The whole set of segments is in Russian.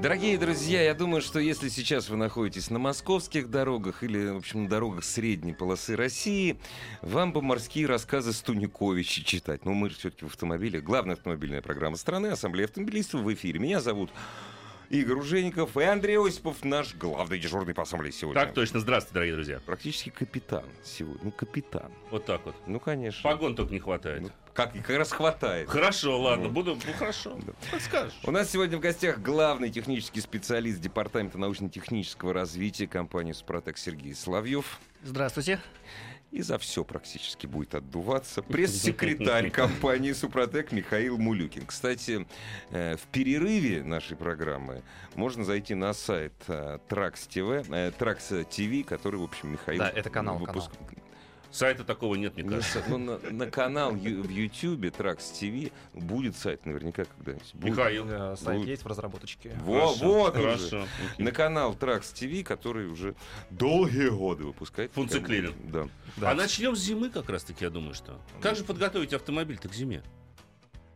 Дорогие друзья, я думаю, что если сейчас вы находитесь на московских дорогах или, в общем, на дорогах средней полосы России, вам бы морские рассказы Стуниковича читать. Но мы же все-таки в автомобиле. Главная автомобильная программа страны, Ассамблея автомобилистов в эфире. Меня зовут Игорь Ужеников и Андрей Осипов, наш главный дежурный по ассамблее сегодня. Так точно. Здравствуйте, дорогие друзья. Практически капитан сегодня. Ну, капитан. Вот так вот. Ну, конечно. Погон только не хватает. Ну, как, как раз хватает. Хорошо, ладно, Ну. буду. Ну хорошо. Как скажешь. У нас сегодня в гостях главный технический специалист Департамента научно-технического развития компании «Супротек» Сергей Соловьев. Здравствуйте. И за все практически будет отдуваться пресс-секретарь компании «Супротек» Михаил Мулюкин. Кстати, э, в перерыве нашей программы можно зайти на сайт э, Trax TV, э, Trax TV, который, в общем, Михаил... Да, это канал, выпуск- Сайта такого нет, мне Не кажется. с- ну, на, на канал Ю- в Ютьюбе Trax TV будет сайт наверняка когда-нибудь. Михаил. Э, Сайт Будет. есть в разработочке. Во, Хорошо, вот уже. Хорошо. На канал Trax TV, который уже долгие годы выпускает. Функциклерен. Да. Да. А начнем с зимы как раз таки, я думаю, что. Как же подготовить автомобиль-то к зиме?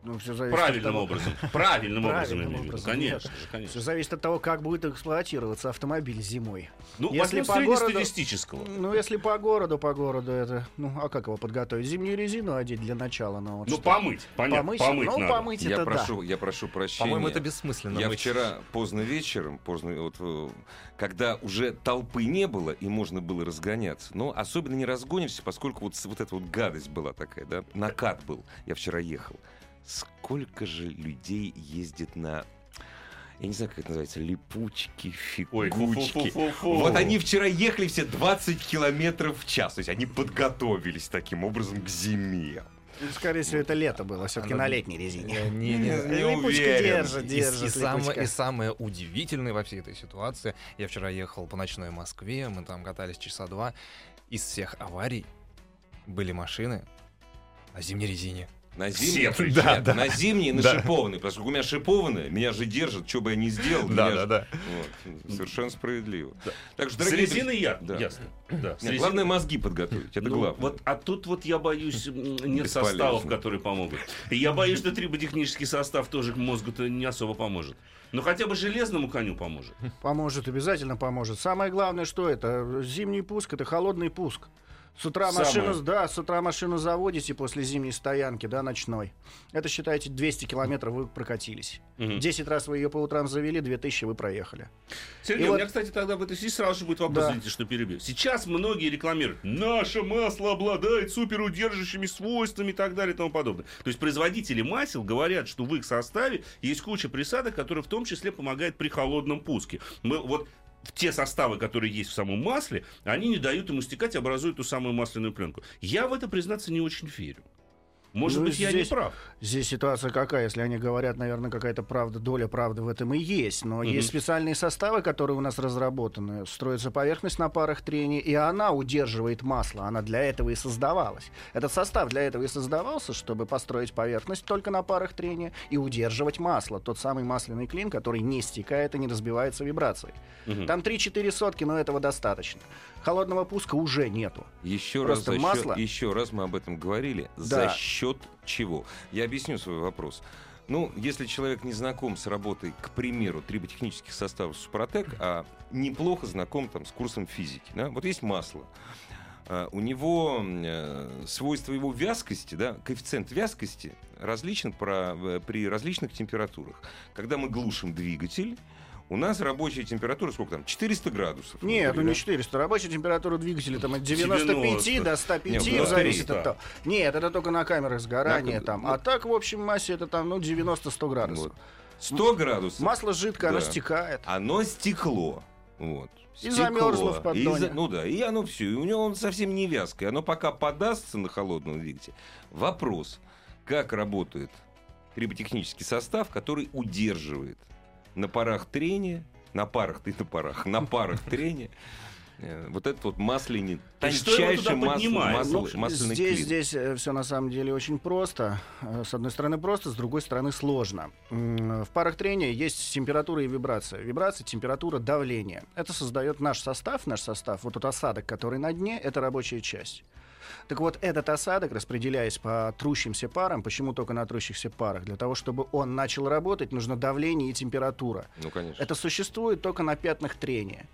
Ну, все зависит Правильным от того, образом. Правильным образом, я Правильным имею в виду. образом, Конечно же, Все конечно. зависит от того, как будет эксплуатироваться автомобиль зимой. Ну, Если по городу- среднестатистического. Ну, если по городу, по городу это... Ну, а как его подготовить? Зимнюю резину одеть для начала? Ну, вот Ну, что? помыть. Понятно, Помыть? помыть ну, надо. помыть Я это прошу, я прошу прощения. По-моему, это бессмысленно. Я мыть. вчера поздно вечером, поздно, вот, э, когда уже толпы не было и можно было разгоняться, но особенно не разгонишься, поскольку вот, вот эта вот гадость была такая, да, накат был. Я вчера ехал. Сколько же людей ездит на, я не знаю, как это называется, липучки, Ой, фигучки. Вот они вчера ехали все 20 километров в час, то есть они подготовились таким образом к зиме. Ну, Скорее всего, это лето было, все-таки на летней резине. Не, не, Не уверен. держит, И, держит. и самое, и самое удивительное во всей этой ситуации, я вчера ехал по ночной Москве, мы там катались часа два, из всех аварий были машины на зимней резине. На зимние, Все Нет, Да, да. на зимние, на Да. шипованные. Поскольку у меня шипованные, меня же держат, что бы я ни сделал. меня же- да. Вот, совершенно справедливо. Да. Так что, С дорогие резиной я. Да. Ясно. Да, с Нет, резиной- главное мозги подготовить, это Ну, главное. Вот, а тут вот я боюсь, нет Бесполезно. составов, которые помогут. И я боюсь, что триботехнический состав тоже мозгу-то не особо поможет. Но хотя бы железному коню поможет. Поможет, обязательно поможет. Самое главное, что это? Зимний пуск, это холодный пуск. С утра Самое. машину, да, с утра машину заводите после зимней стоянки, да, ночной. Это, считайте, 200 километров вы прокатились. Мгм. 10 раз вы ее по утрам завели, 2000 вы проехали. Сергей, И у вот- меня, кстати, тогда в этой связи сразу же будет вопрос, Да. извините, что перебью. Сейчас многие рекламируют, наше масло обладает суперудержащими свойствами и так далее и тому подобное. То есть производители масел говорят, что в их составе есть куча присадок, которые в том числе помогают при холодном пуске. Мы, вот те составы, которые есть в самом масле, они не дают ему стекать образуют ту самую масляную пленку. Я в это, признаться, не очень верю. Может Ну, быть, я не здесь- прав. Здесь ситуация какая? Если они говорят, наверное, какая-то правда, доля правды в этом и есть. Но Мгм. есть специальные составы, которые у нас разработаны. Строится поверхность на парах трения, и она удерживает масло. Она для этого и создавалась. Этот состав для этого и создавался, чтобы построить поверхность только на парах трения и удерживать масло. Тот самый масляный клин, который не стекает и не разбивается вибрацией. Мгм. Там 3-4 сотки, но этого достаточно. Холодного пуска уже нету. Еще раз, Просто за масло. счет, еще раз мы об этом говорили. Да. За счет чего? Я объясню свой вопрос. Ну, если человек не знаком с работой, к примеру, триботехнических составов Супротек, а неплохо знаком там, с курсом физики, да? вот есть масло. А, У него э, свойство его вязкости, да, коэффициент вязкости различен про- э, при различных температурах. Когда мы глушим двигатель, у нас рабочая температура сколько там? 400 градусов. Нет, ну например, не да? 400. Рабочая температура двигателя там от 95 90. до 105, Не, ну, зависит 300. от того. Нет, это только на камерах сгорания На- там. ну- А так, в общем массе, это там, ну, 90-100 градусов. Вот. 100 градусов. Масло жидкое, оно Да. стекает. Оно стекло. Вот. И замерзло в И поддоне. за- ну да, и оно все. И у него он совсем не вязкое. Оно пока подастся на холодном двигателе. Вопрос, как работает триботехнический состав, который удерживает на парах трения на парах, ты на парах, на парах трения. Э, Вот этот вот масляный, тончайший масл- Ну, масляный Здесь, клин. здесь все на самом деле очень просто. Э, С одной стороны просто, с другой стороны сложно. В парах трения есть температура и вибрация. Вибрация, температура, давление. Это создает наш состав, наш состав, вот тот осадок, который на дне, это рабочая часть. Так вот, этот осадок, распределяясь по трущимся парам, почему только на трущихся парах? Для того, чтобы он начал работать, нужно давление и температура. Ну, конечно. Это существует только на пятнах трения.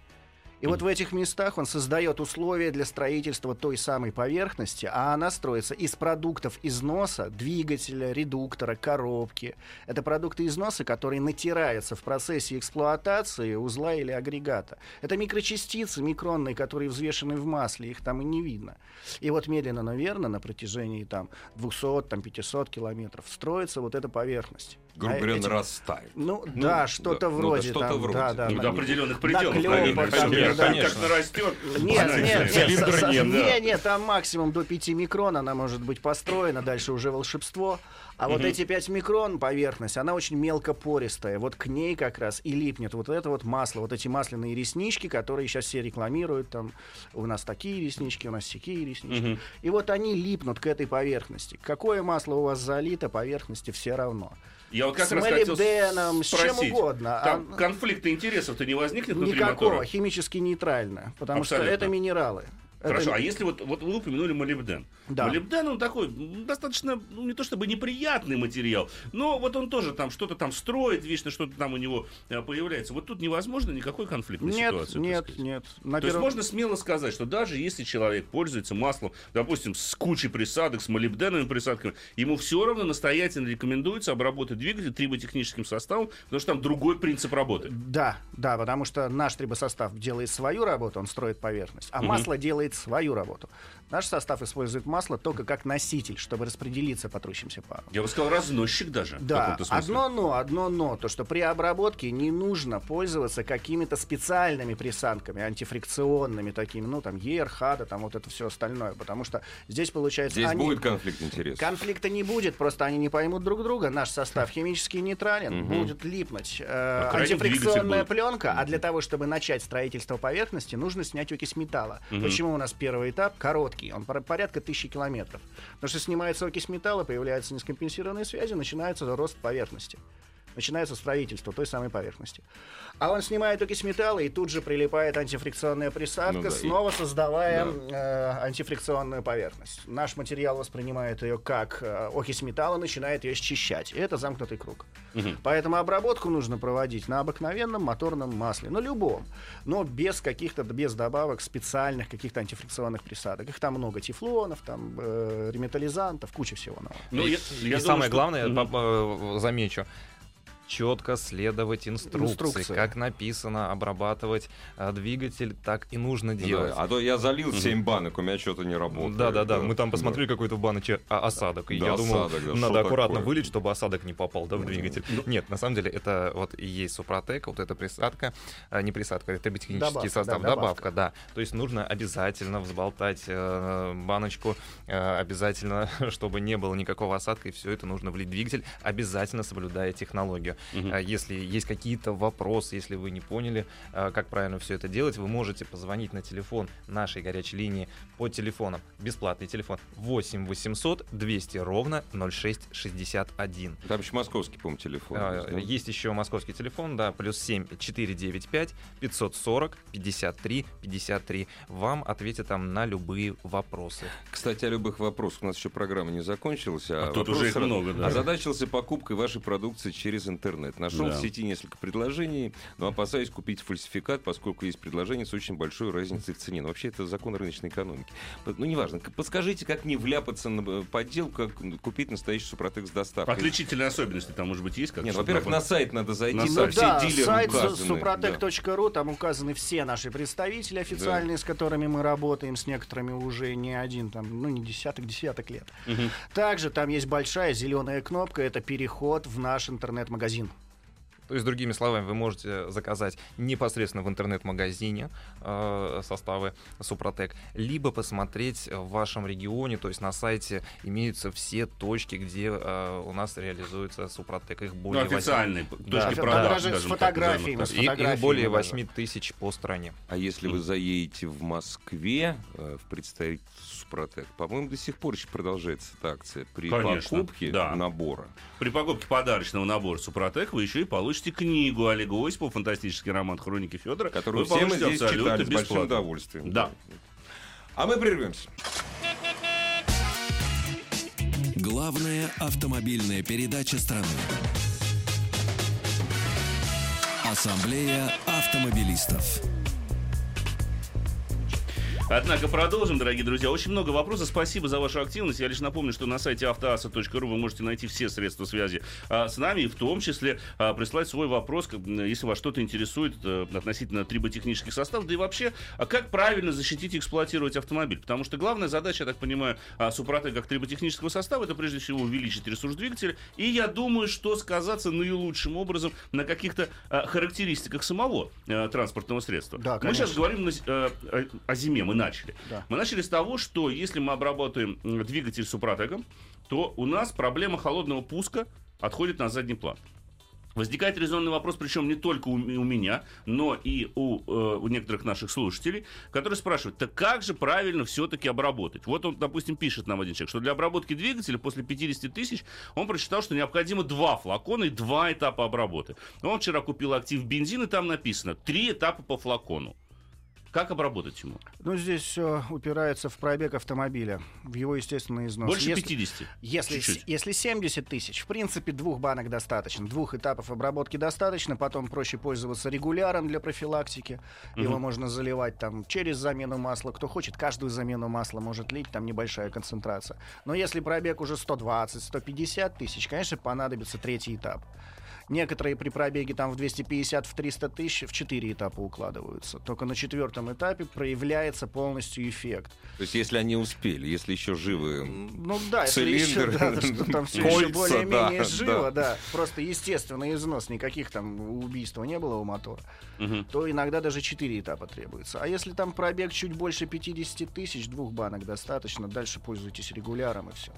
И вот в этих местах он создает условия для строительства той самой поверхности, а она строится из продуктов износа, двигателя, редуктора, коробки. Это продукты износа, которые натираются в процессе эксплуатации узла или агрегата. Это микрочастицы микронные, которые взвешены в масле, их там и не видно. И вот медленно, но верно, на протяжении там 200, там 500 километров строится вот эта поверхность. Грубо А говоря, эти- нарастает. Ну, Ну, да, да, что-то ну да, вроде что-то там, вроде. да, да, Ну, на- до определенных пределов, наклёпа там, Конечно, да, как конечно. нарастет. Нет, знаете, нет, нет, со- со- нет, да. нет, нет, там максимум до 5 микрон она может быть построена, дальше уже волшебство. А вот эти 5 микрон поверхность, она очень мелкопористая. Вот к ней как раз и липнет вот это вот масло, вот эти масляные реснички, которые сейчас все рекламируют. Там у нас такие реснички, у нас такие реснички. И вот они липнут к этой поверхности. Какое масло у вас залито, поверхности все равно. Я вот как с раз молибденом, с чем угодно. Там А- конфликта интересов-то не возникнет Никакого, химически нейтрально, потому Абсолютно. что это минералы. Это- Хорошо, а если вот, вот вы упомянули молибден. Да. Молибден, он такой м, достаточно, ну, не то чтобы неприятный материал, но вот он тоже там что-то там строит, вечно что-то там у него э, появляется. Вот тут невозможно никакой конфликтной Нет, ситуации. нет, нет. На То есть первом- можно смело сказать, что даже если человек пользуется маслом, допустим, с кучей присадок, с молибденовыми присадками, ему все равно настоятельно рекомендуется обработать двигатель триботехническим составом, потому что там другой принцип работы. Да, да, потому что наш трибосостав делает свою работу, он строит поверхность, а Мгм. масло делает свою работу. Наш состав использует масло только как носитель, чтобы распределиться по трущимся парам. Я бы сказал, разносчик даже. Да, одно но, одно но, то что при обработке не нужно пользоваться какими-то специальными присадками, антифрикционными такими, ну там ЕРХАДа, там вот это все остальное, потому что здесь получается... Здесь они- будет конфликт интересов. Конфликта не будет, просто они не поймут друг друга. Наш состав химически нейтрален, Мгм. будет липнуть э, антифрикционная пленка, а для того, чтобы начать строительство поверхности, нужно снять окись металла. Мгм. Почему у нас первый этап короткий? Он пор- порядка тысячи километров. Потому что снимается окись металла, появляются нескомпенсированные связи, начинается рост поверхности. Начинается строительство той самой поверхности. А он снимает окись металла, и тут же прилипает антифрикционная присадка, Ну да, и- снова создавая э, антифрикционную поверхность. Наш материал воспринимает ее как э, окись металла, начинает ее счищать. И это замкнутый круг. Мгм. Поэтому обработку нужно проводить на обыкновенном моторном масле, на любом, но без каких-то, без добавок специальных каких-то антифрикционных присадок. Их там много, тефлонов, там э, реметаллизантов, куча всего нового. Ну, и я- и я думаю, самое что- главное, э, замечу, четко следовать инструкции, Инструкции. как написано, обрабатывать э, двигатель, так и нужно Ну делать. да, А то я залил 7 банок, у меня что-то не работает. Да, да, да. Мы там Да. посмотрели какой-то в баночке а, осадок. И Да, я думал, осадок, да, надо аккуратно такое? вылить, чтобы осадок не попал да, в двигатель. Нет, на самом деле это вот и есть супротек, вот эта присадка, а, не присадка, это технический Добавка, состав, да, добавка, да. То есть нужно обязательно взболтать э, баночку, э, обязательно, чтобы не было никакого осадка, и все это нужно влить в двигатель, обязательно соблюдая технологию. А Если есть какие-то вопросы, если вы не поняли, э, как правильно все это делать, вы можете позвонить на телефон нашей горячей линии по телефонам. Бесплатный телефон 8 800 200 ровно 0661. Там еще московский, по-моему, телефон. А, есть, да? Есть еще московский телефон, да, плюс 7 495 540 53 53. Вам ответят там на любые вопросы. Кстати, о любых вопросах. У нас еще программа не закончилась. А, А тут уже их много, да. Озадачился покупкой вашей продукции через интернет. Нашел Да. в сети несколько предложений, но опасаюсь купить фальсификат, поскольку есть предложения с очень большой разницей в цене. Но вообще это закон рыночной экономики. Ну, неважно. Подскажите, как не вляпаться на э, подделку, как купить настоящий супротек с доставкой. Отличительные особенности там, может быть, есть как Нет, во-первых, на сайт надо зайти, На сайт. все да, дилеры сайт указаны. Да. suprotec.ru, там указаны все наши представители официальные, с которыми мы работаем, с некоторыми уже не один, там, ну не десяток, десяток лет. Также там есть большая зеленая кнопка, это переход в наш интернет-магазин. То есть, другими словами, вы можете заказать непосредственно в интернет-магазине э, составы Супротек, либо посмотреть в вашем регионе, то есть на сайте имеются все точки, где э, у нас реализуется Супротек. Их Ну, более восьми- официальные Да, точки да, продаж. даже с фотографиями, с так. И- Их фотографиями более даже. 8 тысяч по стране. А если вы заедете в Москве э, в представительство Супротек, по-моему, до сих пор еще продолжается эта акция. При Конечно, покупке да. набора. При покупке подарочного набора Супротек вы еще и получите книгу Олега Осипова «Фантастический роман хроники Федора», Которую вы все мы здесь абсолютно читали с большим удовольствием. Да. А мы прервемся. Главная автомобильная передача страны. Ассамблея автомобилистов. Однако продолжим, дорогие друзья. Очень много вопросов. Спасибо за вашу активность. Я лишь напомню, что на сайте автоаса.ру вы можете найти все средства связи а, с нами, и в том числе а, прислать свой вопрос, как, если вас что-то интересует э, относительно триботехнических составов, да и вообще, а как правильно защитить и эксплуатировать автомобиль. Потому что главная задача, я так понимаю, а, Супротек как триботехнического состава, это прежде всего увеличить ресурс двигателя. И я думаю, что сказаться наилучшим образом на каких-то а, характеристиках самого э, транспортного средства. Да, Мы сейчас говорим на э, о, о зиме, мы начали. Да. Мы начали с того, что если мы обработаем м, двигатель Супротеком, то у нас проблема холодного пуска отходит на задний план. Возникает резонный вопрос, причем не только у, у меня, но и у, э, у некоторых наших слушателей, которые спрашивают, так как же правильно все-таки обработать? Вот он, допустим, пишет нам один человек, что для обработки двигателя после 50 тысяч он прочитал, что необходимо два флакона и два этапа обработки. Он вчера купил актив бензин, и там написано три этапа по флакону. Как обработать ему? Ну, здесь все упирается в пробег автомобиля, в его естественный износ. Больше Если- 50. Если, Чуть-чуть. если 70 тысяч, в принципе, двух банок достаточно. Двух этапов обработки достаточно. Потом проще пользоваться регуляром для профилактики. Его Мгм. можно заливать там через замену масла. Кто хочет, каждую замену масла может лить, там небольшая концентрация. Но если пробег уже 120-150 тысяч, конечно, понадобится третий этап. Некоторые при пробеге там в 250, в 300 тысяч в 4 этапа укладываются. Только на четвертом этапе проявляется полностью эффект. То есть, если они успели, если еще живы. Ну да, если еще, Цилиндр, да, что там все кольца, еще более-менее да, живо, да. Просто естественный износ, никаких там убийств не было у мотора, Мгм. то иногда даже 4 этапа требуется. А если там пробег чуть больше 50 тысяч, двух банок достаточно, дальше пользуйтесь регуляром и все.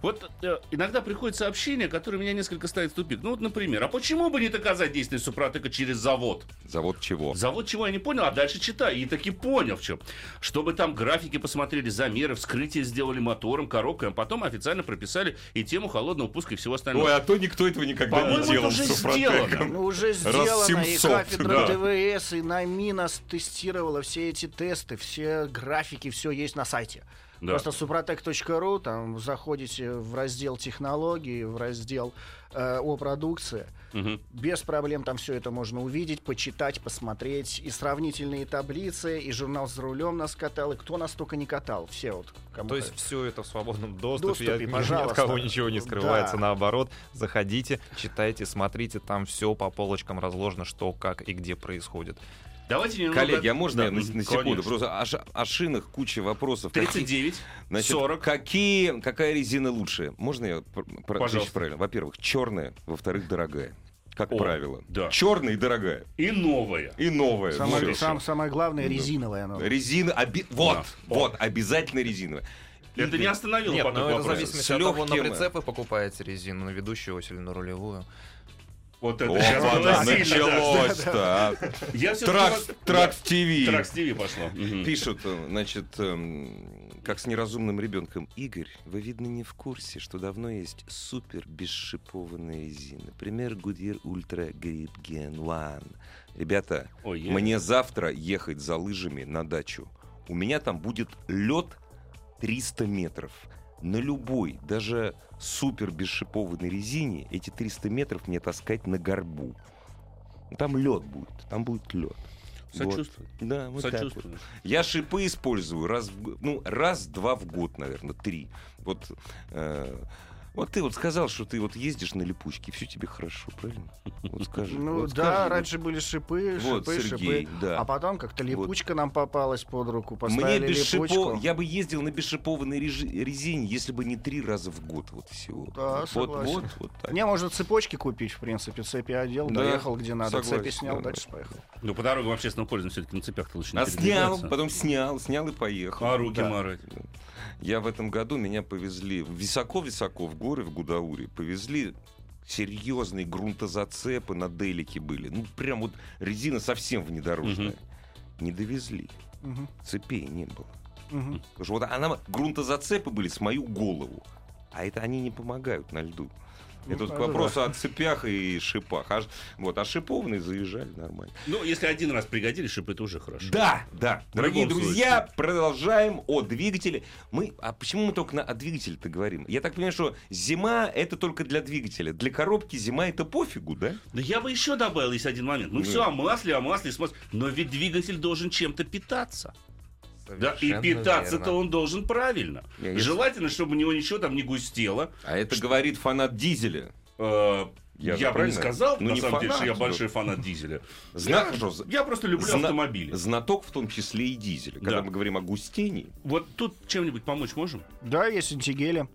Вот э, иногда приходят сообщения, которые меня несколько ставят в тупик. Ну вот, например, а почему бы не доказать действие Супротека через завод? Завод чего? Завод чего я не понял, а дальше читаю. И таки понял в чем. Чтобы там графики посмотрели, замеры, вскрытие сделали мотором, коробкой, а потом официально прописали и тему холодного пуска и всего остального. Ой, а то никто этого никогда По-моему, не это делал уже с Супротеком. сделано. Ну, уже сделано, и 700, кафедра да. ДВС, и Наминос тестировала все эти тесты, все графики, все есть на сайте. Да. Просто suprotec.ru, там заходите в раздел технологии, в раздел э, о продукции. Мгм. Без проблем там все это можно увидеть, почитать, посмотреть. И сравнительные таблицы, и журнал «За рулем» нас катал, и кто нас только не катал. Все вот. Кому То есть все это в свободном доступе, Доступе, я- ни от пожалуйста. кого ничего не скрывается, Да. наоборот. Заходите, читайте, смотрите, там все по полочкам разложено, что, как и где происходит. Давайте немного... Коллеги, а можно Да, я на, на секунду? конечно. Просто о, о шинах куча вопросов. Какие- 39, Значит, 40. Какие, какая резина лучше? Можно я Пожалуйста. правильно? Во-первых, черная, во-вторых, дорогая. Как О, правило. да. Черная и дорогая. И новая. И новая. Самое, сам- самое главное, Да. резиновая. оно. Резина, оби- вот, Да. вот, обязательно резиновая. Это не остановило Нет, поток но это в зависимости от того, на легким- прицеп вы покупаете резину, на ведущую ось или на рулевую. Вот это Вот сейчас было да. началось-то. а. Я всё-таки Трак, вас- трак да, ТВ. Тракс ТВ пошло. Пишут, значит, эм, как с неразумным ребенком. Игорь, вы, видно, не в курсе, что давно есть супер бесшипованная резина. Например, Goodyear Ultra Grip Gen One. Ребята, Ой, мне завтра ехать за лыжами на дачу. У меня там будет лед 300 метров. На любой, даже супер бесшипованной резине эти 300 метров мне таскать на горбу. Там лед будет, там будет лед. Сочувствую. Да, вот так вот. Сочувствую. Я шипы использую раз ну, раз-два в год, наверное, три. Вот э, Вот ты вот сказал, что ты вот ездишь на липучке, все тебе хорошо, правильно? Вот скажи. Ну вот да, скажи, вот. раньше были шипы, Вот, шипы, Сергей, шипы. да. А потом как-то липучка нам попалась под руку, Мне поставили без липучку. шипов, я бы ездил на бесшипованной режи- резине, если бы не три раза в год вот всего. Да, вот, согласен. вот, вот так. Не, можно цепочки купить, в принципе. Цепи одел, Да, доехал где надо, согласен, цепи снял, да. дальше поехал. Ну, по дорогам общественного пользования все-таки на цепях-то лучше не А снял, потом снял, снял и поехал. А руки Да. марать. Я в этом году, меня повезли високо-високо в горы в Гудауре. Повезли серьезные грунтозацепы на делике были. Ну, прям вот резина совсем внедорожная. Не довезли. Мгм, Цепей не было. мгм. Потому что вот она, грунтозацепы были с мою голову. А это они не помогают на льду. Ну, это вот к вопросу о цепях и шипах. А, вот, а шипованные заезжали нормально. Ну, если один раз пригодились шипы, это уже хорошо. Да, да. В Дорогие друзья, продолжаем о двигателе. Мы, а почему мы только на, о двигателе-то говорим? Я так понимаю, что зима это только для двигателя. Для коробки зима это пофигу, да? Да я бы еще добавил, есть один момент. Мы Ну. все о масле, о масле, смаз- Но ведь двигатель должен чем-то питаться. Да, и питаться-то он должен правильно. Я- я- Желательно, чтобы у него ничего там не густело. А это говорит фанат дизеля. Э, Я Я, же бы не правильно? сказал, Ну, на не самом деле, что я фанат, большой фанат дизеля. Знак, я, что я просто люблю зна- автомобили. Знаток в том числе и дизеля. Когда Да. мы говорим о густении, Вот тут чем-нибудь помочь можем? Да, есть антигели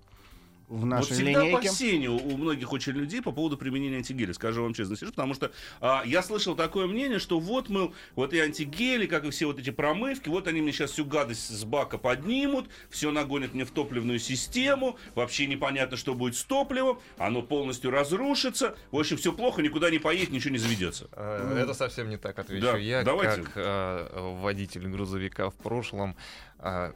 в Вот нашей всегда линейке. опасения у у многих очень людей по поводу применения антигеля, скажу вам честно, Сереж, потому что а, я слышал такое мнение, что вот, мол, вот и антигели, как и все вот эти промывки, вот они мне сейчас всю гадость с бака поднимут, все нагонят мне в топливную систему, вообще непонятно, что будет с топливом, оно полностью разрушится, в общем, все плохо, никуда не поедет, ничего не заведется. Э, Это совсем не так отвечу Да, я, давайте. как э, водитель грузовика в прошлом, э,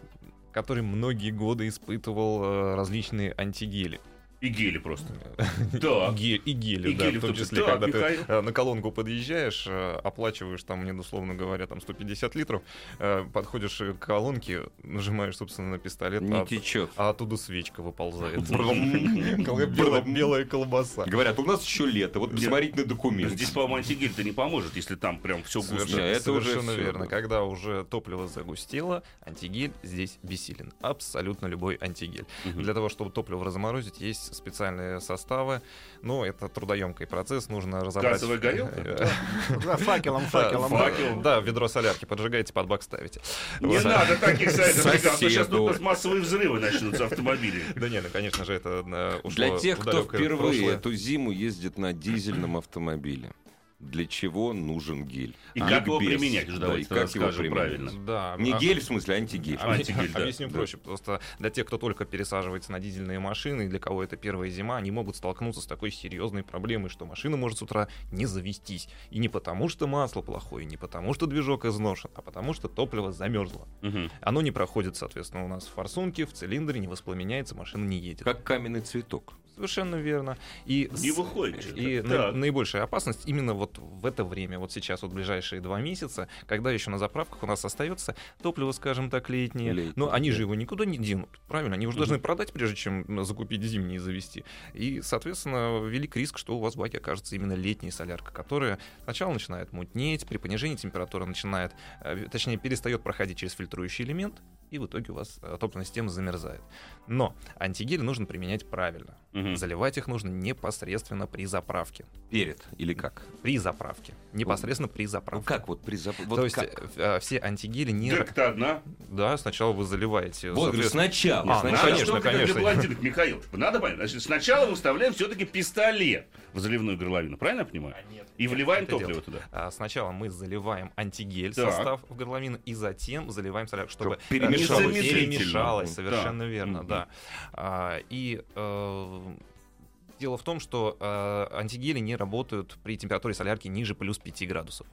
который многие годы испытывал э, различные антигели. И гели просто. Да. И гели, да, в том числе. когда ты э, на колонку подъезжаешь, э, оплачиваешь там, мне условно говоря, там 150 литров, э, подходишь к колонке, нажимаешь, собственно, на пистолет, не а, течет. а оттуда свечка выползает. Белая- колбаса. Говорят, у нас еще лето. Вот посмотрите на документ. Здесь, по-моему, антигель-то не поможет, если там прям все густо. Это уже верно. да. Когда уже топливо загустело, антигель здесь бессилен. Абсолютно любой антигель. Для того, чтобы топливо разморозить, есть специальные составы. Но это трудоемкий процесс, нужно разобрать... Газовая горелка? Э, Да, факелом, факелом. да, ведро солярки поджигаете, под бак ставите. Не надо таких сайтов, ребят, а сейчас Соседу. тут массовые взрывы начнутся автомобилей. Да не, ну конечно же это э, ушло Для тех, кто впервые эту зиму ездит на дизельном автомобиле, для чего нужен гель? И как его Ликбез. применять, Да, и как его применять? правильно. Да, Не а- гель, в смысле, антигель. А- Антигель, да. Объясню Да. проще. Просто для тех, кто только пересаживается на дизельные машины, и для кого это первая зима, они могут столкнуться с такой серьезной проблемой, что машина может с утра не завестись. И не потому, что масло плохое, не потому, что движок изношен, а потому, что топливо замерзло. Мгм. Оно не проходит, соответственно, у нас в форсунке, в цилиндре, не воспламеняется, машина не едет. Как каменный цветок. Совершенно верно. И, Не выходит. И на- наибольшая опасность именно вот в это время, вот сейчас, вот ближайшие два месяца, когда еще на заправках у нас остается топливо, скажем так, летнее. Летнее, но они же его никуда не денут. Правильно, они уже Мгм. должны продать, прежде чем закупить зимние и завести. И, соответственно, велик риск, что у вас в баке окажется именно летняя солярка, которая сначала начинает мутнеть, при понижении температуры начинает, э, точнее, перестает проходить через фильтрующий элемент, и в итоге у вас э, топливная система замерзает. Но антигели нужно применять правильно. Мгм. Заливать их нужно непосредственно при заправке. Перед или как? При заправке. Непосредственно при Ну заправке. как вот при зап- вот То есть как? э, э, все антигели не... Дырка-то одна. Да, сначала вы заливаете. Вот, говорю, соответственно- сначала. А, Надо, ну, сначала. конечно, чтобы как конечно. для блондинок, Михаил. Надо понять. Значит, сначала мы вставляем все-таки пистолет в заливную горловину. Правильно я понимаю? И вливаем это топливо дело. туда. А, Сначала мы заливаем антигель Так. состав в горловину, и затем заливаем солярку, чтобы Чтоб перемешалось. перемешалось, Да. совершенно верно, Мгм. да. А, И э, дело в том, что э, антигели не работают при температуре солярки ниже плюс 5 градусов.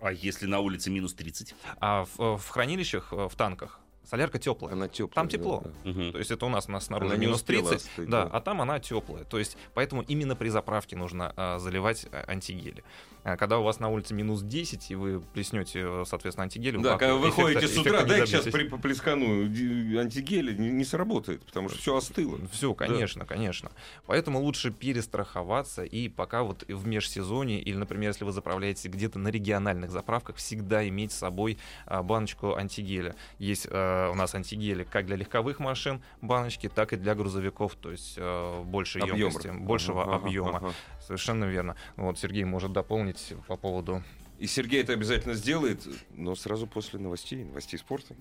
А если на улице минус 30? А в, в хранилищах, э, в танках, солярка теплая. Она теплая. Там тепло. Мгм. То есть это у нас, у нас снаружи Она минус успела 30, остыть, да, да. а там она теплая. То есть поэтому именно при заправке нужно а, заливать а, антигели. А, когда у вас на улице минус 10, и вы плеснете, э, соответственно, антигель, Да, бак, когда вы выходите с утра, дай сейчас добьетесь. при поплескану ди- антигель, не, не сработает, потому что все остыло. Все, конечно, конечно. Поэтому лучше перестраховаться и пока вот в межсезонье или, например, если вы заправляете где-то на региональных заправках, всегда иметь с собой а, баночку антигеля. Есть а, э, у нас антигели как для легковых машин баночки, так и для грузовиков, то есть э, большей Объем. емкости, большего Ага, ага, объема. ага. Совершенно верно. Вот Сергей может дополнить по поводу И Сергей это обязательно сделает, но сразу после новостей, новостей спорта.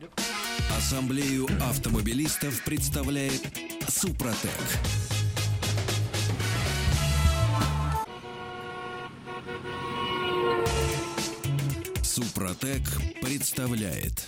Ассамблею автомобилистов представляет Супротек. Супротек представляет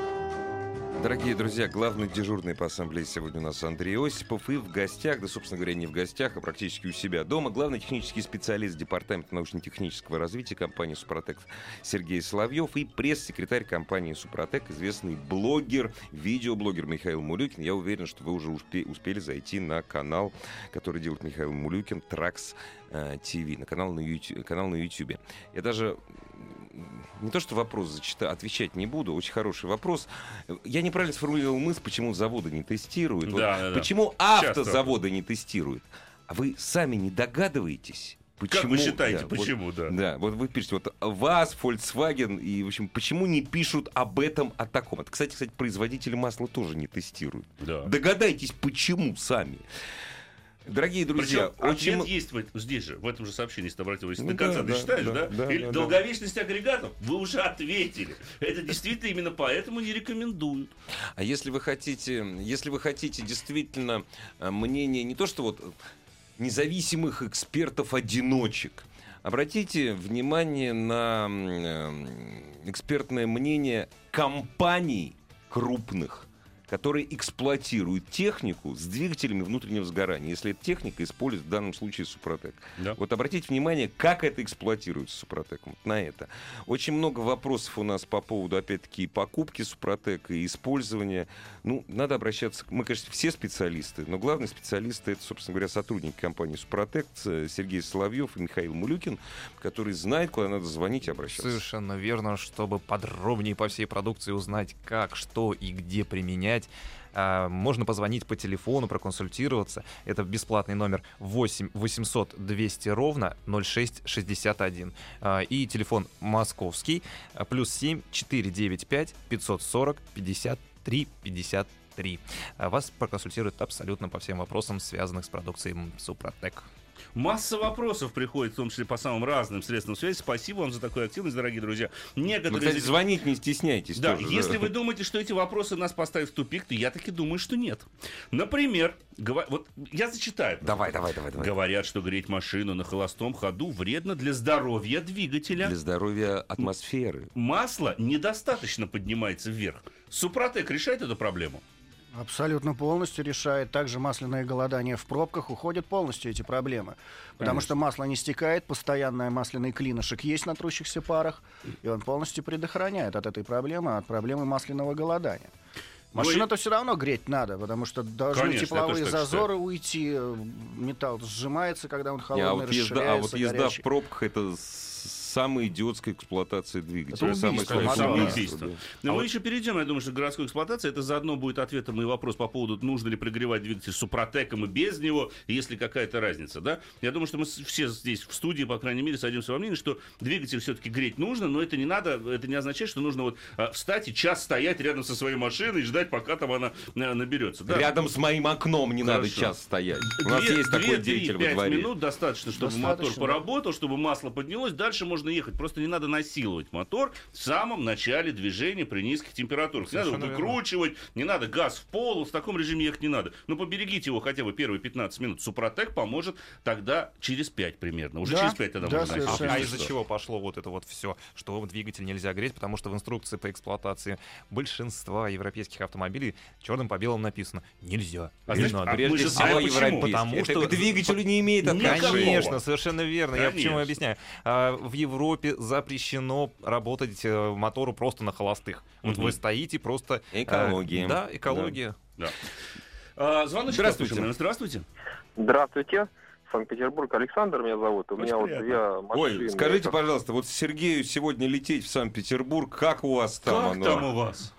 Дорогие друзья, главный дежурный по ассамблее сегодня у нас Андрей Осипов. И в гостях, да, собственно говоря, не в гостях, а практически у себя дома, главный технический специалист Департамента научно-технического развития компании «Супротек» Сергей Соловьев и пресс-секретарь компании «Супротек», известный блогер, видеоблогер Михаил Мулюкин. Я уверен, что вы уже успе- успели зайти на канал, который делает Михаил Мулюкин, Тракс ТВ, на канал на YouTube. Канал на YouTube. Я даже не то что вопрос зачитаю, отвечать не буду. Очень хороший вопрос. Я неправильно сформулировал мысль, почему заводы не тестируют. Вот Да, да, да. Почему Часто. автозаводы не тестируют? А вы сами не догадываетесь? Почему, Как вы считаете, Да, вот- почему, да? да, вот вы пишете, вот ВАЗ, Volkswagen, и, в общем, почему не пишут об этом, о таком? Это, кстати, кстати, производители масла тоже не тестируют. Да. Догадайтесь, почему сами. Дорогие друзья, Причем очень... ответ есть в- здесь же, в этом же сообщении, если ты обратил, если Ну до конца да, ты да, да, да? да, Или да, да. долговечность агрегатов, вы уже ответили. Это действительно именно поэтому не рекомендуют. А если вы хотите, если вы хотите действительно э, мнение не то что вот независимых экспертов-одиночек, обратите внимание на э, экспертное мнение компаний крупных, которые эксплуатируют технику с двигателями внутреннего сгорания, если эта техника использует в данном случае Супротек. Да. Вот обратите внимание, как это эксплуатируется Супротеком. Вот на это. Очень много вопросов у нас по поводу, опять-таки, покупки Супротека, и использования. Ну, надо обращаться... Мы, конечно, все специалисты, но главные специалисты — это, собственно говоря, сотрудники компании Супротек, Сергей Соловьев и Михаил Мулюкин, которые знают, куда надо звонить и обращаться. Совершенно верно, чтобы подробнее по всей продукции узнать, как, что и где применять. А, Можно позвонить по телефону, проконсультироваться. Это бесплатный номер 8 800 200 ровно 0661. А, И телефон московский а, плюс 7 495 540 53 53. А Вас проконсультируют абсолютно по всем вопросам, связанных с продукцией Супротек. Масса вопросов приходит, в том числе по самым разным средствам связи. Спасибо вам за такую активность, дорогие друзья. Ну, Некоторые кстати, из этих- звонить не стесняйтесь Да, тоже, если вы думаете, что эти вопросы нас поставят в тупик, то я таки думаю, что нет. Например, гова- вот я зачитаю. Давай, давай, давай, давай. Говорят, что греть машину на холостом ходу вредно для здоровья двигателя. Для здоровья атмосферы. Масло недостаточно поднимается вверх. Супротек решает эту проблему? Абсолютно полностью решает. Также масляное голодание в пробках уходят полностью эти проблемы. Потому Конечно. что масло не стекает, постоянный масляный клинышек есть на трущихся парах, и он полностью предохраняет от этой проблемы, от проблемы масляного голодания. Ну Машину-то все равно греть надо, потому что должны Конечно, тепловые зазоры уйти, э, металл сжимается, когда он Не, холодный, а, вот езда, а вот расширяется, езда в горячий. пробках это с- самая идиотская эксплуатация двигателя. Это Самое убийство страшное мотора. убийство, Убийство. да. Но мы еще перейдем, я думаю, что городской эксплуатации это заодно будет ответом и вопрос по поводу, нужно ли прогревать двигатель с супротеком и без него, и есть ли какая-то разница, да? Я думаю, что мы все здесь в студии, по крайней мере, сойдемся во мнении, что двигатель все-таки греть нужно, но это не надо, это не означает, что нужно вот а, встать и час стоять рядом со своей машиной и ждать, пока там она а, наберется. Да. Рядом с моим окном не надо Хорошо. час стоять. У нас Две- есть такой две, двигатель три, во пять дворе. минут достаточно, чтобы Достаточно, мотор да. поработал, чтобы масло поднялось. Дальше можно ехать. Просто не надо насиловать мотор в самом начале движения при низких температурах. Не надо верно. выкручивать, не надо газ в пол. В таком режиме ехать не надо. Но поберегите его хотя бы первые 15 минут. Супротек поможет тогда через 5 примерно. Уже Да, через 5 тогда да, можно совершенно. А из-за чего пошло вот это вот все, что двигатель нельзя греть, потому что в инструкции по эксплуатации большинства европейских автомобилей черным по белому написано «нельзя». А не знаешь, надо. а мы же знаем, почему. Потому Это что- к двигателю не имеет отношения. Конечно, совершенно верно. Я почему Конечно. объясняю. А, В Европе запрещено работать э, мотору просто на холостых. Вот Мгм. вы стоите просто... э, Экология. Да, экология. Да. А, звоночек Здравствуйте. послушаем. Здравствуйте. Здравствуйте. Санкт-Петербург. Александр меня зовут. У Очень меня вот приятно. две машины. Ой, скажите, Это- пожалуйста, вот Сергею сегодня лететь в Санкт-Петербург, как у вас там как оно? там у вас?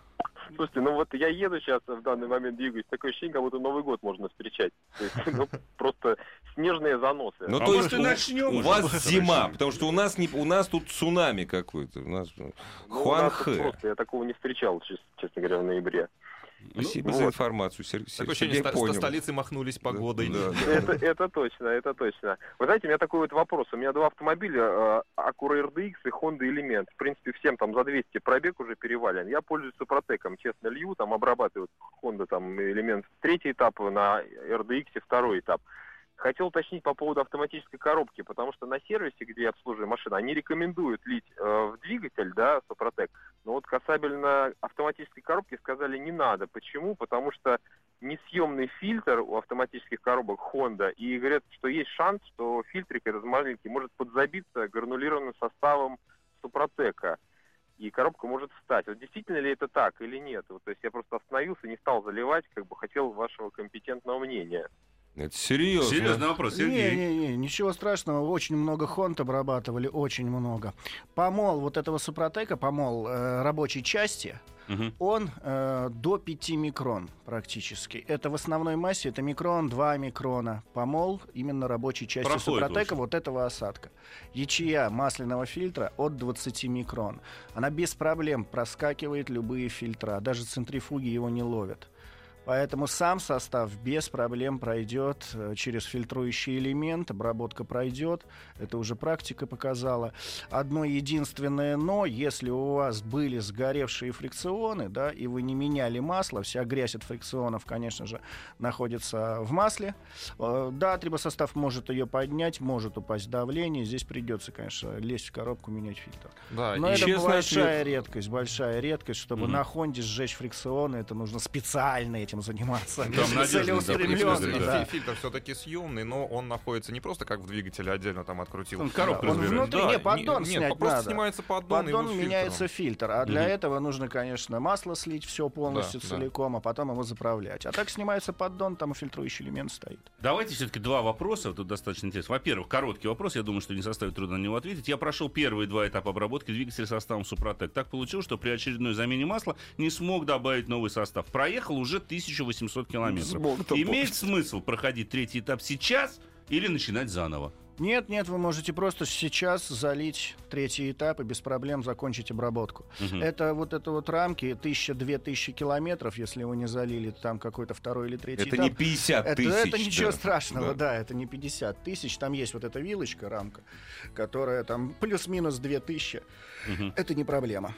Слушайте, ну вот я еду сейчас, в данный момент двигаюсь, такое ощущение, как будто Новый год можно встречать. То есть, ну, просто снежные заносы. Ну, А то есть начнем у вас зима, начнем. потому что у нас не, у нас тут цунами какой-то. У нас Ну, Хуанхэ. просто я такого не встречал, чес- честно говоря, в ноябре. Спасибо Ну, за вот. информацию, Сер- Сер- Такое ощущение, Сергей что понял. столицы махнулись погодой. Да, да, Это, это точно, это точно. Вы знаете, у меня такой вот вопрос. У меня два автомобиля, э, Acura RDX и Honda Element. В принципе, всем там за 200 пробег уже перевален. Я пользуюсь Супротеком, честно лью, там обрабатываю Honda там Element третий этап, на RDX второй этап. Хотел уточнить по поводу автоматической коробки, потому что на сервисе, где я обслуживаю машину, они рекомендуют лить э, в двигатель, да, Супротек. Но вот касабельно автоматической коробки сказали не надо. Почему? Потому что несъемный фильтр у автоматических коробок Honda, и говорят, что есть шанс, что фильтрик этот маленький может подзабиться гранулированным составом Супротека, и коробка может встать. Вот действительно ли это так или нет? Вот, то есть я просто остановился, не стал заливать, как бы хотел вашего компетентного мнения. Это серьезно. Серьезный вопрос, Сергей. Не-не-не, ничего страшного. Очень много хонт обрабатывали, очень много. Помол вот этого Супротека, помол э, рабочей части, Мгм. он э, до 5 микрон практически. Это в основной массе, это микрон, 2 микрона. Помол именно рабочей части Проходит Супротека, вот этого осадка. Ячея масляного фильтра от 20 микрон. Она без проблем проскакивает любые фильтра, даже центрифуги его не ловят. Поэтому сам состав без проблем пройдет э, через фильтрующий элемент, обработка пройдет, это уже практика показала. Одно единственное но, если у вас были сгоревшие фрикционы, да, и вы не меняли масло, вся грязь от фрикционов, конечно же, находится в масле. Э, Да, трибосостав может ее поднять, может упасть давление, здесь придется, конечно, лезть в коробку, менять фильтр. Да, Но это большая ответ. редкость, большая редкость, чтобы Мгм. на Хонде сжечь фрикционы, это нужно специально этим заниматься. Там надежность, да, да. Фильтр все-таки съемный, но он находится не просто как в двигателе отдельно там открутил. Там коробку Да, он разбирают. внутри, не, не- поддон нет, снять просто надо. снимается поддон, Поддон меняется фильтр, а для этого нужно, конечно, масло слить все полностью Да, да. целиком, а потом его заправлять. А так снимается поддон, там и фильтрующий элемент стоит. Давайте все-таки два вопроса, тут достаточно интересно. Во-первых, короткий вопрос, я думаю, что не составит труда на него ответить. Я прошел первые два этапа обработки двигателя составом Супротек. Так получилось, что при очередной замене масла не смог добавить новый состав. Проехал уже 1800 километров. Имеет смысл проходить третий этап сейчас или начинать заново? Нет, нет, вы можете просто сейчас залить третий этап и без проблем закончить обработку. Мгм. Это вот это вот рамки, тысяча-две тысячи километров, если вы не залили там какой-то второй или третий Это этап. не 50 Это, тысяч. это ничего да. страшного, Да. да. это не 50 тысяч. Там есть вот эта вилочка, рамка, которая там плюс-минус 2000. Мгм. Это не проблема.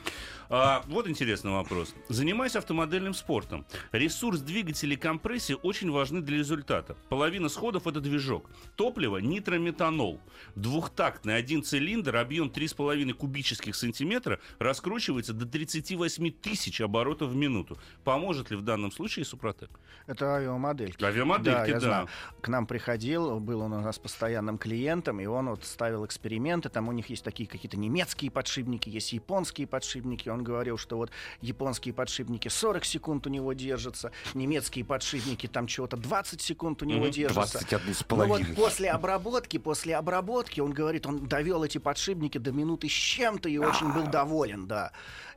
А, вот интересный вопрос. Занимаясь автомодельным спортом, ресурс двигателя и компрессии очень важны для результата. Половина сходов это движок. Топливо нитрометанол. Двухтактный один цилиндр, объем 3,5 кубических сантиметра, раскручивается до 38 тысяч оборотов в минуту. Поможет ли в данном случае Супротек? Это авиамодельки. Авиамодельки, да, я да. знаю. К нам приходил, был он у нас постоянным клиентом, и он вот ставил эксперименты. Там у них есть такие какие-то немецкие подшипники, есть японские подшипники. Он говорил, что вот японские подшипники 40 секунд у него держатся, немецкие подшипники там чего-то 20 секунд у него Мгм. держатся. 21 с Ну вот половиной. после обработки, после обработки, он говорит, он довел эти подшипники до минуты с чем-то и очень был доволен, да.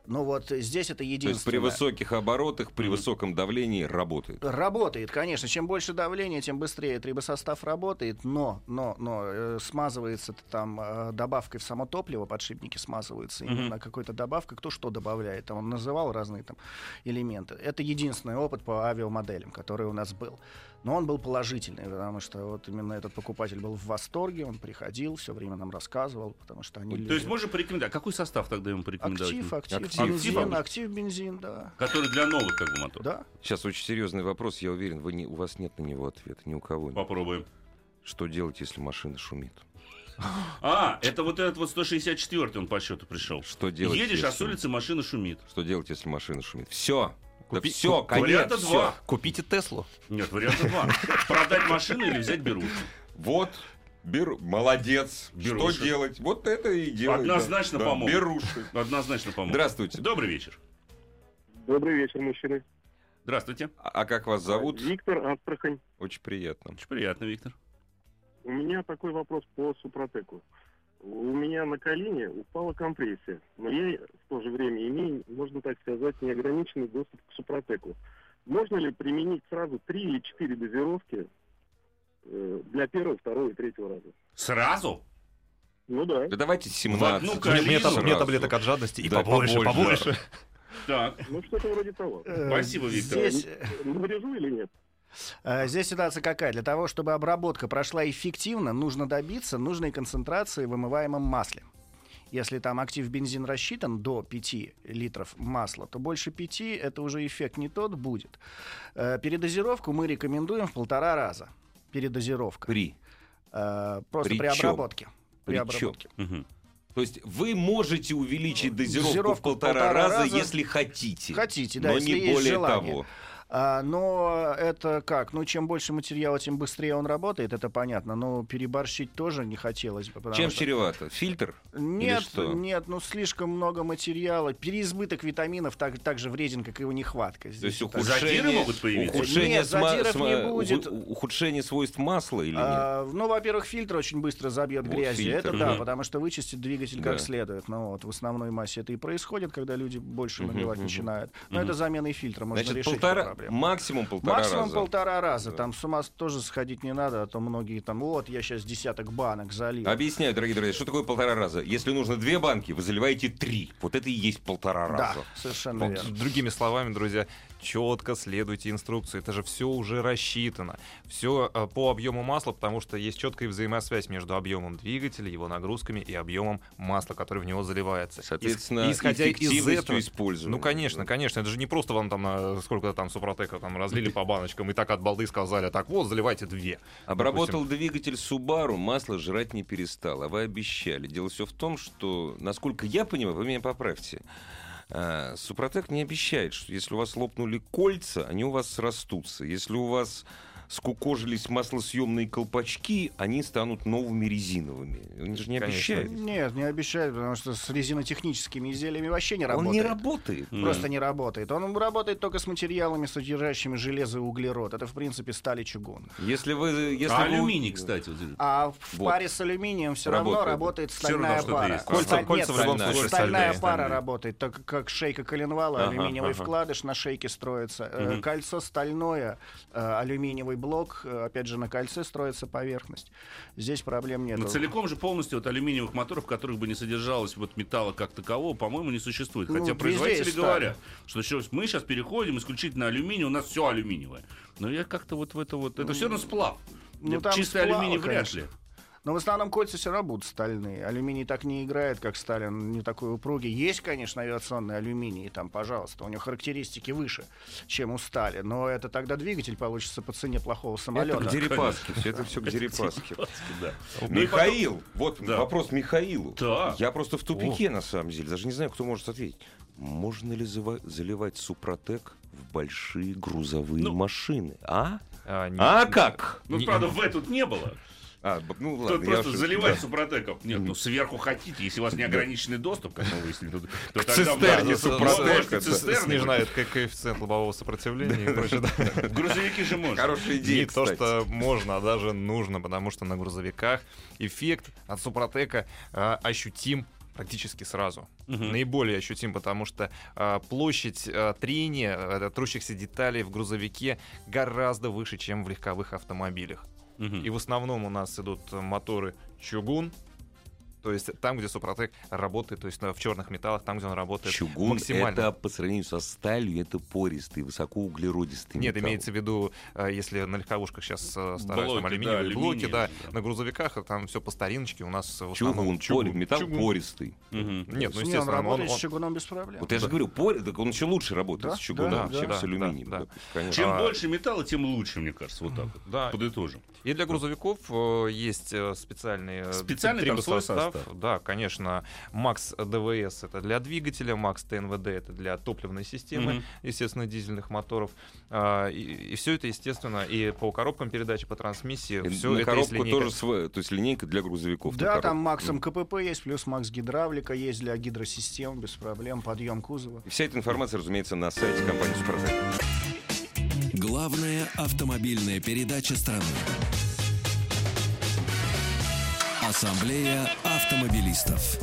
Но вот здесь это То есть единственное. при высоких оборотах, при высоком давлении работает. Работает, конечно. Чем больше давления, тем быстрее трибосостав работает, но, но, но э, смазывается там э, добавкой в само топливо, подшипники смазываются Мгм. именно какой-то добавкой, кто что добавляет. Там он называл разные там элементы. Это единственный опыт по авиамоделям, который у нас был. Но он был положительный, потому что вот именно этот покупатель был в восторге, он приходил, все время нам рассказывал, потому что они То есть можно порекомендовать. А какой состав тогда ему порекомендовать? Актив, актив, Актив. бензин, Актив. актив, бензин, да. Который для новых как бы моторов. Да. Сейчас очень серьезный вопрос, я уверен, вы не, у вас нет на него ответа, ни у кого нет. Попробуем. Что делать, если машина шумит? А, это вот этот вот 164 он по счету пришел. Что делать, Едешь, а с если- улицы машина шумит. Что делать, если машина шумит? Все. Да Купи- все, ку- конец, два. Купите Теслу. Нет, варианта два. Продать машину или взять беруши. Вот, беру, молодец. Беруши. Что делать? Вот это и делать. да. Однозначно Да, помогут. Беруши. Однозначно помогут. Здравствуйте. Добрый вечер. Добрый вечер, мужчины. Здравствуйте. А а как вас зовут? Виктор Астрахань. Очень приятно. Очень приятно, Виктор. У меня такой вопрос по Супротеку. У меня на колени упала компрессия. Но я в то же время имею, можно так сказать, неограниченный доступ к супротеку. Можно ли применить сразу три или четыре дозировки э, для первого, второго и третьего раза? Сразу? Ну да. Да давайте 17. одну Мне, колено мне мне таблеток от жадности и Да, побольше, побольше, побольше. Так. Ну что-то вроде того. Э, Спасибо, Виктор. Здесь, Наврежу или нет? Э, здесь ситуация какая? Для того, чтобы обработка прошла эффективно, нужно добиться нужной концентрации в вымываемом масле. Если там актив бензин рассчитан до 5 литров масла, то больше 5 это уже эффект не тот будет. Э, Передозировку мы рекомендуем в полтора раза. Передозировка. При. Э, Просто При при обработке. При При обработке. Мгм. То есть вы можете увеличить дозировку, Дозировку в полтора, полтора раза, раза. если хотите. Хотите, да, но если не есть более желание. того. А, но это как? Ну, чем больше материала, тем быстрее он работает, это понятно. Но переборщить тоже не хотелось бы. Чем что- чревато? Фильтр? Нет, что? нет, ну слишком много материала. Переизбыток витаминов так, так же вреден, как и его нехватка. То Здесь есть это- ухудшение, Задиры могут появиться? ухудшение, Нет, сма- задиров не сма- будет. уху- ухудшение свойств масла или нет? А, ну, во-первых, фильтр очень быстро забьет Вот грязью. фильтр, Это да, мгм. потому что вычистит двигатель Да. как следует. Ну вот, в основной массе это и происходит, когда люди больше набивать мгм. начинают. Но Мгм. это заменой фильтра, можно Значит, решить полтора, проблему. максимум полтора Максимум раза. полтора раза. Да. Там с ума тоже сходить не надо, а то многие там, вот, я сейчас десяток банок залил. Объясняю, дорогие друзья, что такое полтора раза. Если нужно две банки, вы заливаете три. Вот это и есть полтора Да, раза. совершенно Вот, верно. другими словами, друзья, четко следуйте инструкции. Это же все уже рассчитано. Все по объему масла, потому что есть четкая взаимосвязь между объемом двигателя, его нагрузками и объемом масла, который в него заливается. Соответственно, Ис- исходя из этого, использования. ну, конечно, конечно. Это же не просто вам там на сколько там супротека там разлили по баночкам и так от балды сказали, так вот, заливайте две. Обработал двигатель Subaru, масло жрать не перестал, а вы обещали. Дело все в том, что, насколько я понимаю, вы меня поправьте, Супротек не обещает, что если у вас лопнули кольца, они у вас срастутся. Если у вас скукожились маслосъемные колпачки, они станут новыми резиновыми. Он же не Конечно. обещает. Нет, не обещаю, потому что с резинотехническими изделиями вообще не Он работает. не работает. Просто не работает. Он работает только с материалами, содержащими железо и углерод. Это, в принципе, сталь и чугун. Если вы... Если А вы- алюминий, кстати. А в Вот. паре с алюминием все равно Работает. равно стальная пара. Кольца- Сталь- кольца нет, в любом стальная- случае стальная пара Стальные. работает, так как шейка коленвала, Ага, алюминиевый ага. вкладыш на шейке строится, Мгм. кольцо стальное, э, алюминиевый блок, э, опять же на кольце строится поверхность. Здесь проблем нет. Но целиком же полностью вот алюминиевых моторов, в которых бы не содержалось вот металла как такового, по-моему, не существует. Ну, Хотя везде производители говорят, что щас мы сейчас переходим исключительно алюминий, у нас все алюминиевое. Но я как-то вот в это вот... Это все равно сплав. Ну, там Чистый алюминий вряд конечно. ли. Но в основном кольца все равно будут стальные. Алюминий так не играет, как сталь, он не такой упругий. Есть, конечно, авиационный алюминий, там, пожалуйста, у него характеристики выше, чем у стали. Но это тогда двигатель получится по цене плохого Это самолета. к Дерипаске. Все это все к Дерипаске. Да. Михаил, вот вопрос Михаилу. Да. Я просто в тупике, на самом деле. Даже не знаю, кто может ответить. Можно ли заливать Супротек в большие грузовые Ну. машины? А? А, не- А как? Ну, Не- правда, в эту не было. А, ну ладно, Тут просто ошибся. заливать Да. супротеком. Нет, ну сверху хотите, если у вас неограниченный доступ, как мы выяснили, то, то К тогда цистерне да, Супротека, снижает ко- коэффициент лобового сопротивления и прочее. Грузовики же можно. Хорошая идея, Не то, что можно, а даже нужно, потому что на грузовиках эффект от Супротека а, ощутим практически сразу. Мгм. Наиболее ощутим, потому что а, площадь а, трения а, трущихся деталей в грузовике гораздо выше, чем в легковых автомобилях. Мгм. И в основном у нас идут моторы чугун, то есть там, где Супротек работает, то есть на- в черных металлах, там, где он работает Чугун максимально. это по сравнению со сталью, это пористый, высокоуглеродистый Нет, металл. имеется в виду, э, если на легковушках сейчас стараются там Блоки, да, алюминиевые блоки, алюминиевые, да, да. на грузовиках там все по стариночке, у нас в Чугун, основном пори- металл Чугун. пористый. Мгм. Нет, ну он естественно, он, работает он- с чугуном без проблем. Вот я же говорю, пори, так он еще лучше работает Да, с чугуном, да, чем да, с алюминием. да, да. Да. Чем А- больше металла, тем лучше, мне кажется. Вот так вот. да. Подытожим. И для грузовиков э, есть э, специальные э, Специальный там трибосостав. Состав? Да, конечно. Макс ДВС это для двигателя, Макс ТНВД это для топливной системы, Мгм. естественно, дизельных моторов. А, И, все это, естественно, и по коробкам передачи, по трансмиссии, И все на это есть коробку линейка. тоже своя, то есть линейка для грузовиков. Да, там Максом КПП есть, плюс Макс гидравлика есть для гидросистем, без проблем, подъем кузова. И Вся эта информация, разумеется, на сайте компании «Супротек». Главная автомобильная передача страны. Ассамблея автомобилистов.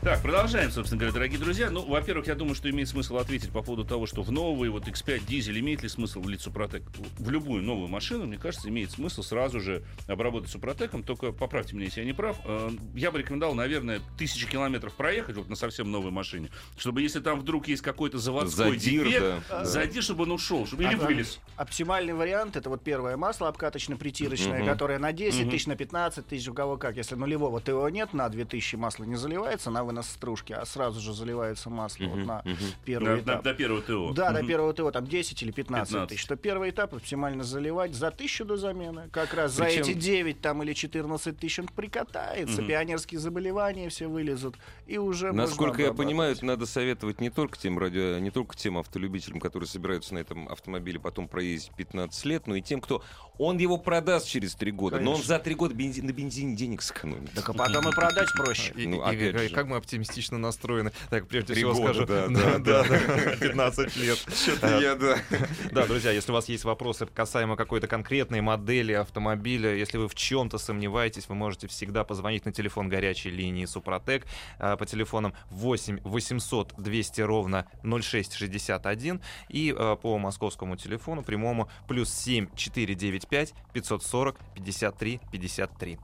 Так, продолжаем, собственно говоря, дорогие друзья. Ну, во-первых, я думаю, что имеет смысл ответить по поводу того, что в новый вот X5 дизель имеет ли смысл влить Супротек в любую новую машину, мне кажется, имеет смысл сразу же обработать Супротеком, только поправьте меня, если я не прав. Э, Я бы рекомендовал, наверное, тысячи километров проехать вот на совсем новой машине, чтобы если там вдруг есть какой-то заводской Задир, дефект, да, да. задир, чтобы он ушел, чтобы или А, вылез. Оптимальный вариант это вот первое масло обкаточно-притирочное, Мгм. которое на 10 Мгм. тысяч, на 15 тысяч, у кого как. Если нулевого ТО нет, на 2000 масло не заливается на вынос стружки, а сразу же заливается масло вот Мгм, на мгм. первый На- на- этап. До первого ТО. Да, до Мгм. первого ТО там 10 или 15, 15. тысяч. То первый этап оптимально заливать за тысячу до замены. Как раз за Причем- эти 9 там или 14 тысяч он прикатается, Мгм. пионерские заболевания все вылезут, и уже можно Насколько я понимаю, это надо советовать не только тем радио, не только тем автолюбителям, которые собираются на этом автомобиле потом проездить 15 лет, но и тем, кто он его продаст через 3 года, но он Конечно. за 3 года бензин, на бензине денег сэкономит. Так а потом и продать проще. И, Ну, и- и опять как- же. как мы оптимистично настроены. Так, прежде Три всего года, скажу. да, да, да, да, 15 лет. Что-то я, да. Да, друзья, если у вас есть вопросы касаемо какой-то конкретной модели автомобиля, если вы в чем-то сомневаетесь, вы можете всегда позвонить на телефон горячей линии Супротек э, по телефонам 8 800 200 ровно 0661 и э, по московскому телефону прямому плюс 7 495 540 53 53.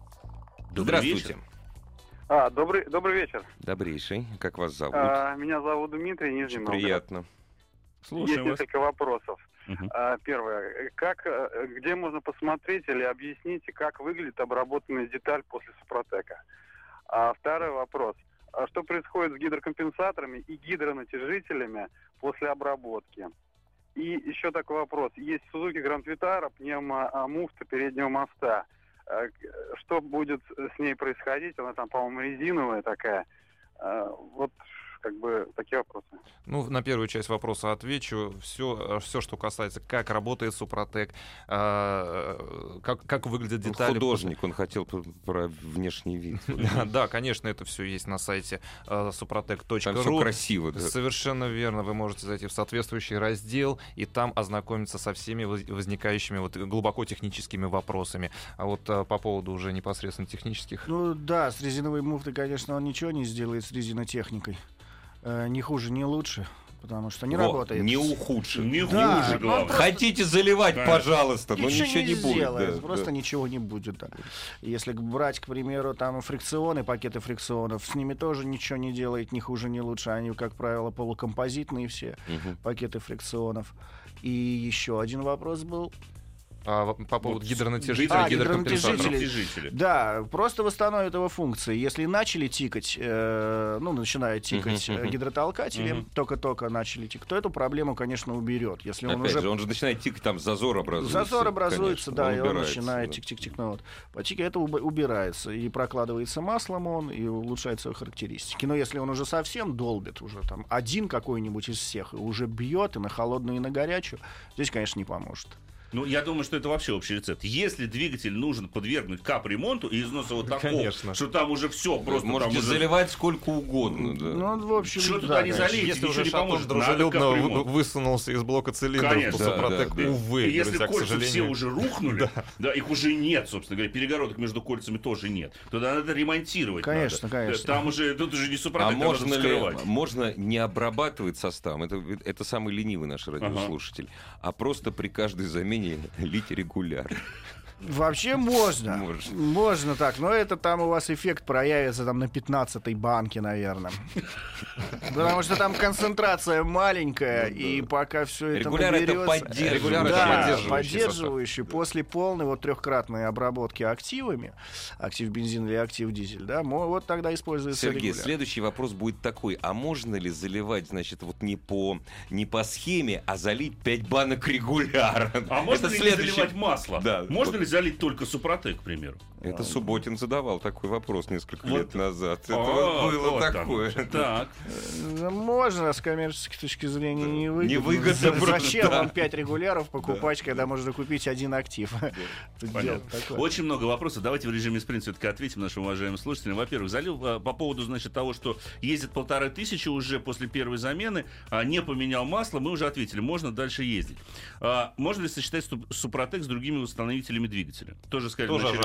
Добрый Здравствуйте. вечер. А, добрый, добрый вечер. Добрейший. Как вас зовут? А, меня зовут Дмитрий, Нижний Очень Новгород. приятно. Есть Слушаем вас. несколько вопросов. Мгм. А, первое. Как, э, где можно посмотреть или объясните, как выглядит обработанная деталь после Супротека? А второй вопрос. А что происходит с гидрокомпенсаторами и гидронатяжителями после обработки? И еще такой вопрос. Есть Suzuki Grand Vitara, пневмомуфта переднего моста. А, к- Что будет с ней происходить? Она там, по-моему, резиновая такая. А, Вот как бы такие вопросы. Ну, на первую часть вопроса отвечу. Все, все что касается, как работает Супротек, а, как, как выглядят Он детали. художник, он хотел про внешний вид. Да, конечно, это все есть на сайте э, Там все suprotec.ru. красиво. да. Совершенно верно. Вы можете зайти в соответствующий раздел и там ознакомиться со всеми воз- возникающими вот глубоко техническими вопросами. А вот э, по поводу уже непосредственно технических. Ну да, с резиновой муфтой, конечно, он ничего не сделает с резинотехникой. Э, ни хуже, ни лучше, потому что не Во, работает. Не ухудшит. Не Да, хуже, ну, главное. просто- Хотите заливать, Конечно. пожалуйста, но Ничего ничего не, не будет. сделает, да, просто да. ничего не будет. Да. Если брать, к примеру, там фрикционы, пакеты фрикционов, с ними тоже ничего не делает, ни хуже, ни лучше. Они, как правило, полукомпозитные все Мгм. пакеты фрикционов. И еще один вопрос был. А, по поводу Вот гидронатяжителя, А. Натяжители. Да, просто восстановит его функции. Если начали тикать, э, ну, начинают тикать Мгм, э, мгм. гидротолкатели, Мгм. только-только начали тикать, то эту проблему, конечно, уберет. Если он Опять уже же, он же начинает тикать, там зазор образуется. Зазор образуется, конечно, да, и он начинает да. тик-тик-тик. Ну, вот. По тике это уб- убирается. И прокладывается маслом он, и улучшает свои характеристики. Но если он уже совсем долбит, уже там один какой-нибудь из всех, и уже бьет и на холодную, и на горячую, здесь, конечно, не поможет. Ну, я думаю, что это вообще общий рецепт. Если двигатель нужен подвергнуть капремонту и износу вот такого, Конечно. что там уже все просто Можете уже... заливать сколько угодно. Да. Ну, в общем, Что да, туда не залить, Если уже не поможет. Дружелюбно высунулся из блока цилиндров, Конечно. то Супротек, Да, да, да. увы, И если друзья, кольца все уже рухнули, да. их уже нет, собственно говоря, перегородок между кольцами тоже нет, тогда надо ремонтировать. Конечно, надо. конечно. Там уже, тут уже не А супротек, там можно ли, можно не обрабатывать состав, это, это самый ленивый наш радиослушатель, а просто при каждой замене лить регулярно. Вообще можно. Можно. Можно так, но это там у вас эффект проявится там на 15-й банке, наверное. Потому что там концентрация маленькая, и пока все это Регуляр это поддерживающий. После полной вот трехкратной обработки активами, актив бензин или актив дизель, да, вот тогда используется Сергей, следующий вопрос будет такой. А можно ли заливать, значит, вот не по, не по схеме, а залить 5 банок регуляра? А можно Это ли заливать масло? Да, можно ли залить только супротек, к примеру? Это Субботин задавал такой вопрос несколько Вот. лет назад. Это А, было вот там. такое. Так. Ну, Можно с коммерческой точки зрения не выгодно. Невыгодно За- просто, Зачем да. вам 5 регуляров покупать, когда можно купить один актив? Такое. Очень много вопросов. Давайте в режиме спринт все-таки ответим нашим уважаемым слушателям. Во-первых, залил а, по поводу, значит, того, что ездит полторы тысячи уже после первой замены, а, не поменял масло, мы уже ответили, можно дальше ездить. А, можно ли сочетать Су- Супротек с другими установителями двигателя? Тоже сказали. Тоже,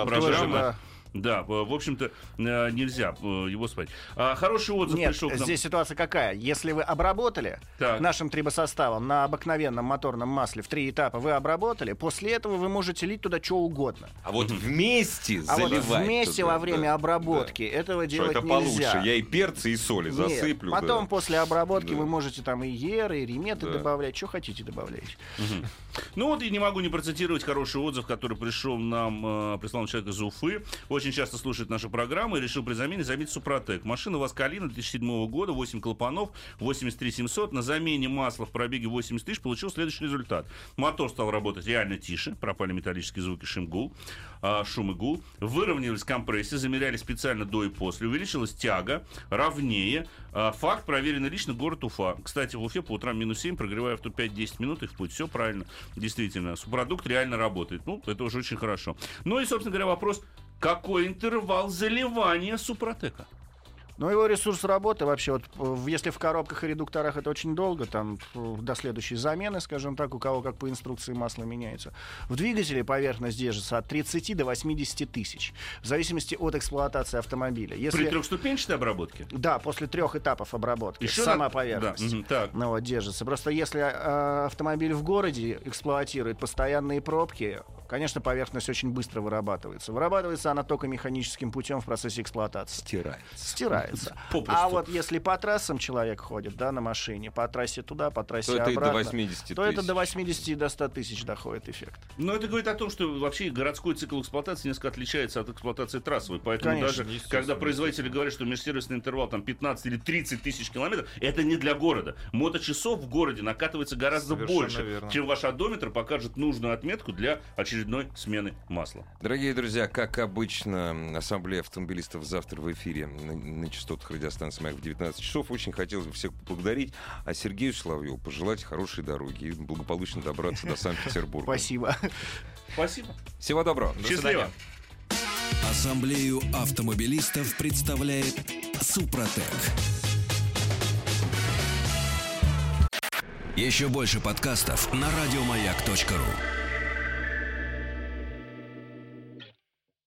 программы. да. Да, в общем-то, э, нельзя э, его спать. А, Хороший отзыв Нет, пришел к нам. здесь ситуация какая? Если вы обработали Так. нашим трибосоставом на обыкновенном моторном масле в три этапа, вы обработали, после этого вы можете лить туда что угодно. А вот вместе А вот заливать вместе туда, во время да, обработки да. этого Что делать это нельзя. получше. Я и перцы, и соли Нет, засыплю. да. Потом после обработки Да. вы можете там и еры, и реметы Да. добавлять, что хотите добавлять. Ну вот и не могу не процитировать хороший отзыв, который пришел нам, э, прислал человек из Уфы. Очень часто слушает нашу программу и решил при замене заменить Супротек. Машина у вас Калина 2007 года, 8 клапанов, 83 700. На замене масла в пробеге 80 тысяч получил следующий результат. Мотор стал работать реально тише, пропали металлические звуки, шум, а, шум и гул. Выровнялись компрессии, замеряли специально до и после. Увеличилась тяга, ровнее. А, Факт проверенный лично город Уфа. Кстати, в Уфе по утрам минус 7, прогревая авто 5-10 минут и в путь. Все правильно. Действительно, субпродукт реально работает. Ну, это уже очень хорошо. Ну и, собственно говоря, вопрос, какой интервал заливания супротека? Но его ресурс работы вообще, вот э, если в коробках и редукторах это очень долго, там э, до следующей замены, скажем так, у кого как по инструкции масло меняется. В двигателе поверхность держится от 30 до 80 тысяч, в зависимости от эксплуатации автомобиля. При Если, трехступенчатой обработке? да, после трех этапов обработки, Еще сама надо- поверхность. Да, мгм, так. Ну вот, держится. Просто если э, автомобиль в городе эксплуатирует постоянные пробки, конечно, поверхность очень быстро вырабатывается. Вырабатывается она только механическим путем в процессе эксплуатации. Стирается. Стирается. Попросту. А вот если по трассам человек ходит, да, на машине, по трассе туда, по трассе То это и до обратно, 80 то это тысяч. до 80 и до 100 тысяч доходит эффект. Но это говорит о том, что вообще городской цикл эксплуатации несколько отличается от эксплуатации трассовой. Поэтому Конечно, даже когда производители говорят, что межсервисный интервал там 15 или 30 тысяч километров, это не для города. Моточасов в городе накатывается гораздо Совершенно больше, верно. чем ваш одометр покажет нужную отметку для очередной смены масла. Дорогие друзья, как обычно, ассамблея автомобилистов завтра в эфире на, на частотах радиостанции «Маяк» в 19 часов. Очень хотелось бы всех поблагодарить, а Сергею Соловьеву пожелать хорошей дороги и благополучно добраться до Санкт-Петербурга. Спасибо. Спасибо. Всего доброго. Счастливо. Ассамблею автомобилистов представляет Супротек. Еще больше подкастов на радиомаяк.ру.